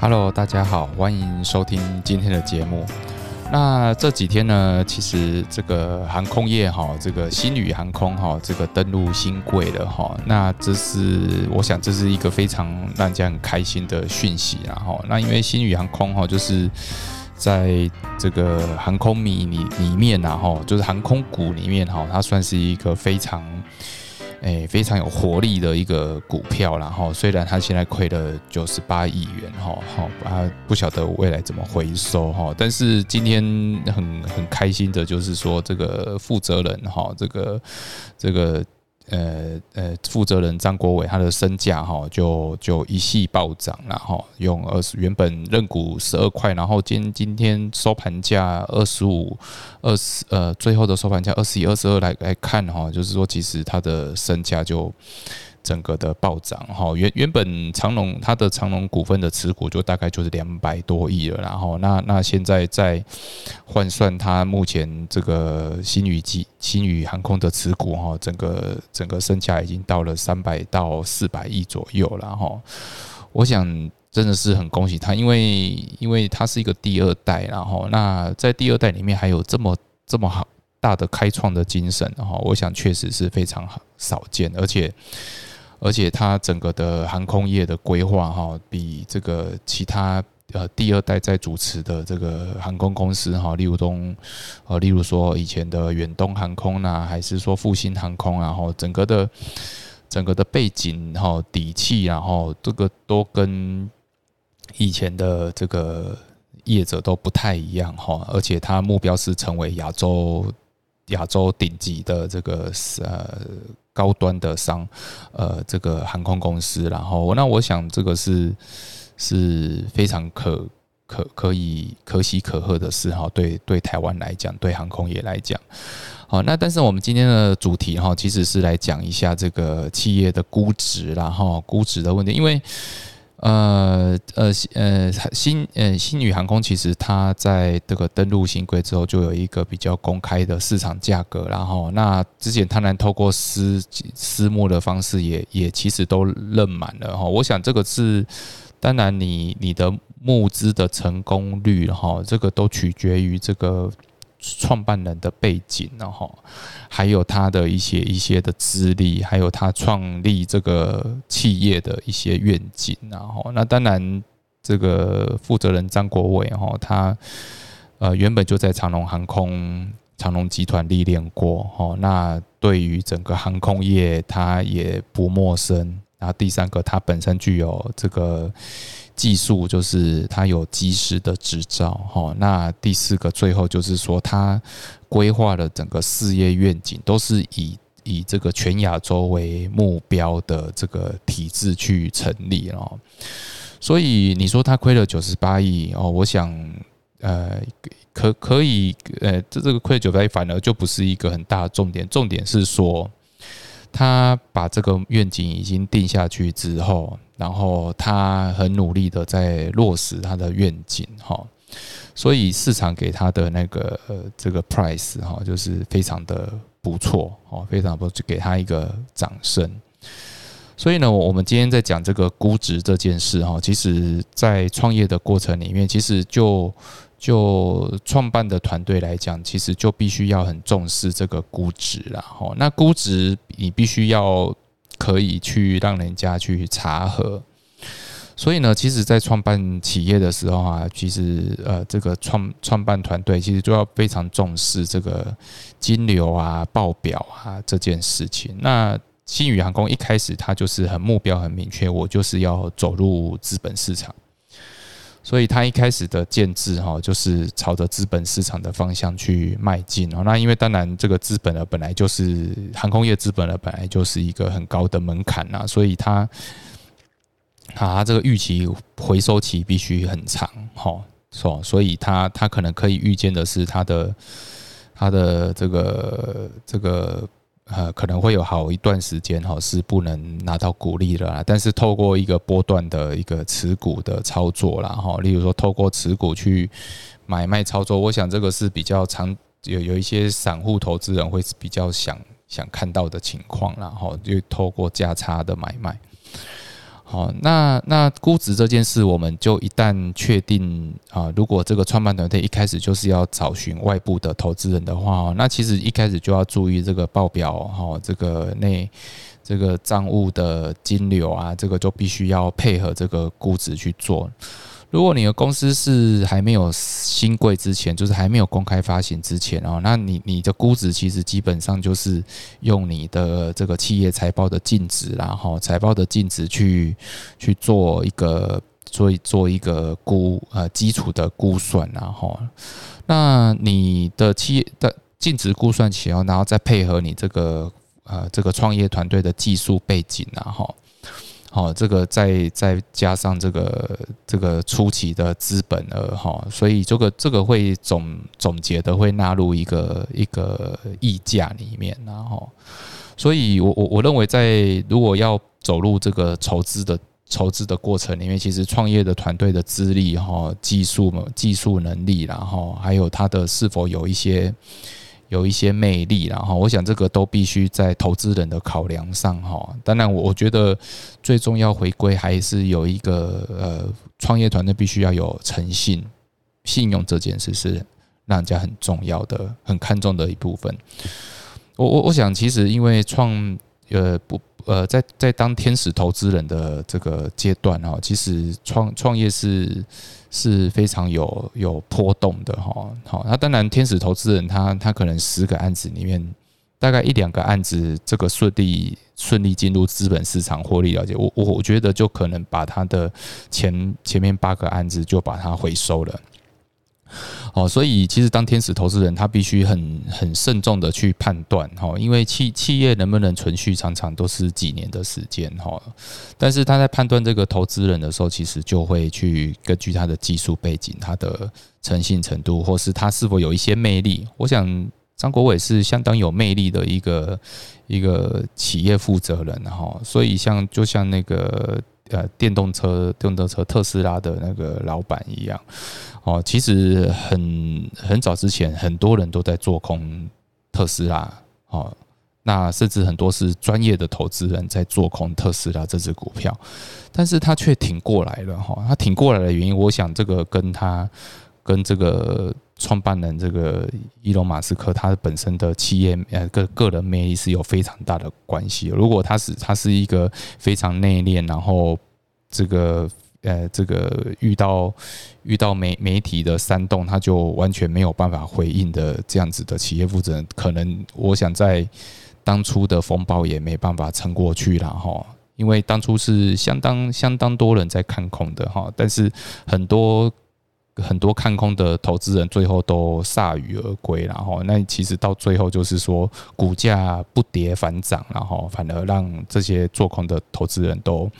Hello，大家好，欢迎收听今天的节目。那这几天呢，其实这个航空业哈，这个新宇航空哈，这个登陆新贵了哈。那这是我想这是一个非常让人家很开心的讯息然后，那因为新宇航空哈，就是在这个航空迷里里面然后，就是航空股里面哈，它算是一个非常。诶，非常有活力的一个股票，然后虽然它现在亏了九十八亿元，哈，好，啊，不晓得未来怎么回收，哈，但是今天很很开心的就是说，这个负责人，哈，这个这个。呃呃，负责人张国伟他的身价哈就就一系暴涨，了哈用二十原本认股十二块，然后今今天收盘价二十五二十呃最后的收盘价二十一二十二来来看哈，就是说其实他的身价就。整个的暴涨哈，原原本长隆它的长隆股份的持股就大概就是两百多亿了，然后那那现在在换算它目前这个新宇机新宇航空的持股哈，整个整个身价已经到了三百到四百亿左右了哈。我想真的是很恭喜他，因为因为他是一个第二代，然后那在第二代里面还有这么这么好大的开创的精神哈，我想确实是非常少见，而且。而且它整个的航空业的规划哈，比这个其他呃第二代在主持的这个航空公司哈，例如东呃，例如说以前的远东航空呐，还是说复兴航空啊，哈，整个的整个的背景哈底气，然后这个都跟以前的这个业者都不太一样哈，而且它目标是成为亚洲亚洲顶级的这个呃。高端的商，呃，这个航空公司，然后那我想这个是是非常可可可以可喜可贺的事哈。对对，台湾来讲，对航空业来讲，好，那但是我们今天的主题哈，其实是来讲一下这个企业的估值，然后估值的问题，因为。呃呃呃，新呃新宇航空其实它在这个登陆新规之后，就有一个比较公开的市场价格，然后那之前它能透过私私募的方式，也也其实都认满了哈。我想这个是，当然你你的募资的成功率哈，这个都取决于这个。创办人的背景，然后还有他的一些一些的资历，还有他创立这个企业的一些愿景，然后那当然这个负责人张国伟哈，他呃原本就在长龙航空、长龙集团历练过哈，那对于整个航空业他也不陌生。然后第三个，他本身具有这个。技术就是他有机师的执照，哈。那第四个，最后就是说，他规划的整个事业愿景都是以以这个全亚洲为目标的这个体制去成立哦。所以你说他亏了九十八亿哦，我想呃，可可以呃，这这个亏九十八亿反而就不是一个很大的重点，重点是说他把这个愿景已经定下去之后。然后他很努力的在落实他的愿景哈，所以市场给他的那个呃这个 price 哈，就是非常的不错哦，非常不错，给他一个掌声。所以呢，我们今天在讲这个估值这件事哈，其实在创业的过程里面，其实就就创办的团队来讲，其实就必须要很重视这个估值了哈。那估值你必须要。可以去让人家去查核，所以呢，其实，在创办企业的时候啊，其实呃，这个创创办团队其实就要非常重视这个金流啊、报表啊这件事情。那新宇航空一开始它就是很目标很明确，我就是要走入资本市场。所以它一开始的建制哈，就是朝着资本市场的方向去迈进哦。那因为当然这个资本呢，本来就是航空业资本呢，本来就是一个很高的门槛呐，所以它啊，这个预期回收期必须很长哈，所所以它它可能可以预见的是，它的它的这个这个。呃，可能会有好一段时间哈是不能拿到股利的啦，但是透过一个波段的一个持股的操作啦哈，例如说透过持股去买卖操作，我想这个是比较常有有一些散户投资人会比较想想看到的情况，然后就透过价差的买卖。好，那那估值这件事，我们就一旦确定啊，如果这个创办团队一开始就是要找寻外部的投资人的话，那其实一开始就要注意这个报表哈，这个内这个账务的金流啊，这个就必须要配合这个估值去做。如果你的公司是还没有新贵之前，就是还没有公开发行之前哦，那你你的估值其实基本上就是用你的这个企业财报的净值，然后财报的净值去去做一个做做一个估呃基础的估算，然后那你的企业的净值估算起来，然后再配合你这个呃这个创业团队的技术背景，然后。好，这个再再加上这个这个初期的资本额哈，所以这个这个会总总结的会纳入一个一个溢价里面，然后，所以我我我认为在如果要走入这个筹资的筹资的过程里面，其实创业的团队的资历哈、技术嘛、技术能力，然后还有他的是否有一些。有一些魅力，然后我想这个都必须在投资人的考量上哈。当然，我我觉得最重要回归还是有一个呃，创业团队必须要有诚信、信用这件事是让人家很重要的、很看重的一部分。我我我想，其实因为创呃不呃在在当天使投资人的这个阶段哈，其实创创业是。是非常有有波动的哈，好，那当然天使投资人他他可能十个案子里面大概一两个案子这个顺利顺利进入资本市场获利了结，我我我觉得就可能把他的前前面八个案子就把它回收了。哦，所以其实当天使投资人，他必须很很慎重的去判断哈，因为企企业能不能存续，常常都是几年的时间哈。但是他在判断这个投资人的时候，其实就会去根据他的技术背景、他的诚信程度，或是他是否有一些魅力。我想张国伟是相当有魅力的一个一个企业负责人哈，所以像就像那个。呃，电动车、电动车特斯拉的那个老板一样，哦，其实很很早之前，很多人都在做空特斯拉，哦，那甚至很多是专业的投资人在做空特斯拉这只股票，但是他却挺过来了，哈，他挺过来的原因，我想这个跟他跟这个。创办人这个伊隆马斯克，他本身的企业呃个个人魅力是有非常大的关系。如果他是他是一个非常内敛，然后这个呃这个遇到遇到媒媒体的煽动，他就完全没有办法回应的这样子的企业负责人，可能我想在当初的风暴也没办法撑过去了哈。因为当初是相当相当多人在看空的哈，但是很多。很多看空的投资人最后都铩羽而归，然后那其实到最后就是说股价不跌反涨，然后反而让这些做空的投资人都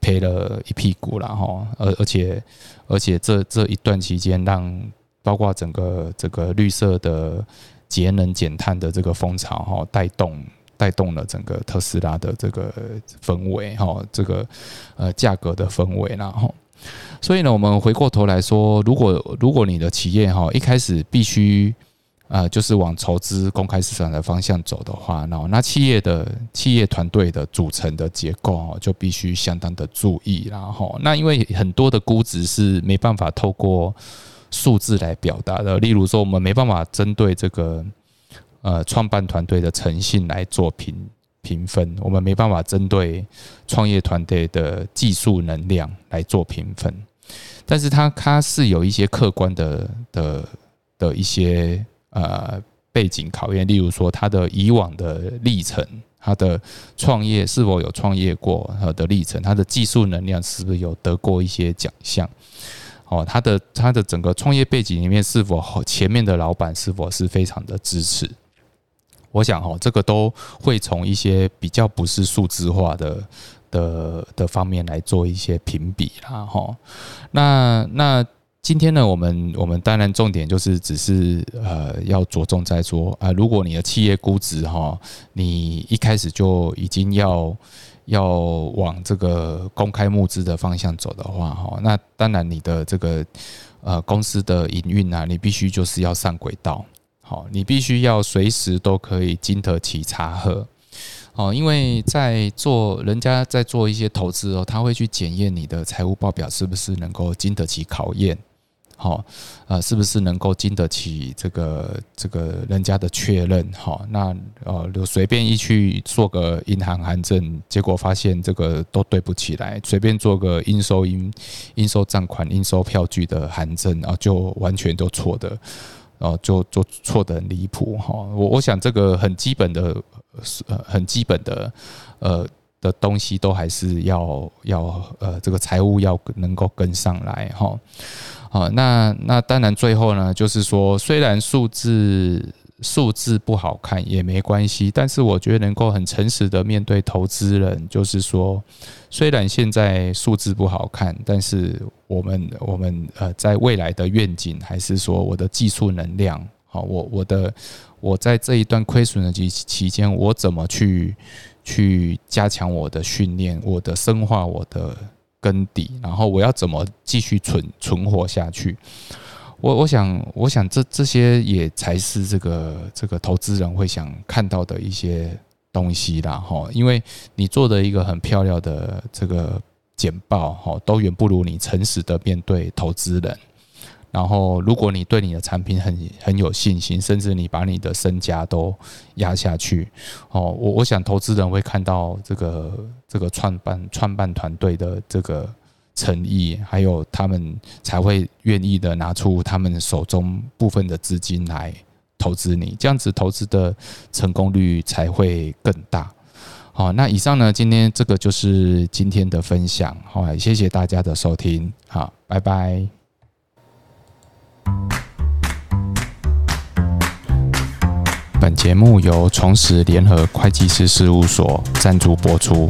赔了一屁股，然后而而且而且这这一段期间，让包括整个这个绿色的节能减碳的这个风潮哈，带动带动了整个特斯拉的这个氛围哈，这个呃价格的氛围，然后。所以呢，我们回过头来说，如果如果你的企业哈一开始必须呃就是往筹资公开市场的方向走的话，那那企业的企业团队的组成的结构哦就必须相当的注意，然后那因为很多的估值是没办法透过数字来表达的，例如说我们没办法针对这个呃创办团队的诚信来做评。评分，我们没办法针对创业团队的技术能量来做评分，但是它它是有一些客观的的的一些呃背景考验，例如说他的以往的历程，他的创业是否有创业过的历程，他的技术能量是不是有得过一些奖项，哦，他的他的整个创业背景里面是否前面的老板是否是非常的支持。我想哈，这个都会从一些比较不是数字化的的的方面来做一些评比啦哈。那那今天呢，我们我们当然重点就是只是呃要着重在说啊，如果你的企业估值哈，你一开始就已经要要往这个公开募资的方向走的话哈，那当然你的这个呃公司的营运啊，你必须就是要上轨道。好，你必须要随时都可以经得起查核，哦，因为在做人家在做一些投资哦，他会去检验你的财务报表是不是能够经得起考验。好，呃，是不是能够经得起这个这个人家的确认？好，那呃，就随便一去做个银行函证，结果发现这个都对不起来。随便做个应收应应收账款、应收票据的函证，啊就完全都错的，哦就就错的很离谱。哈，我我想这个很基本的，呃，很基本的，呃的东西都还是要要呃，这个财务要能够跟上来。哈。好，那那当然，最后呢，就是说，虽然数字数字不好看也没关系，但是我觉得能够很诚实的面对投资人，就是说，虽然现在数字不好看，但是我们我们呃，在未来的愿景，还是说我的技术能量，好，我我的我在这一段亏损的期期间，我怎么去去加强我的训练，我的深化我的。根底，然后我要怎么继续存存活下去？我我想，我想这这些也才是这个这个投资人会想看到的一些东西啦，哈。因为你做的一个很漂亮的这个简报，哈，都远不如你诚实的面对投资人。然后，如果你对你的产品很很有信心，甚至你把你的身家都压下去，哦，我我想投资人会看到这个这个创办创办团队的这个诚意，还有他们才会愿意的拿出他们手中部分的资金来投资你，这样子投资的成功率才会更大。好，那以上呢，今天这个就是今天的分享，好，谢谢大家的收听，好，拜拜。本节目由重实联合会计师事务所赞助播出。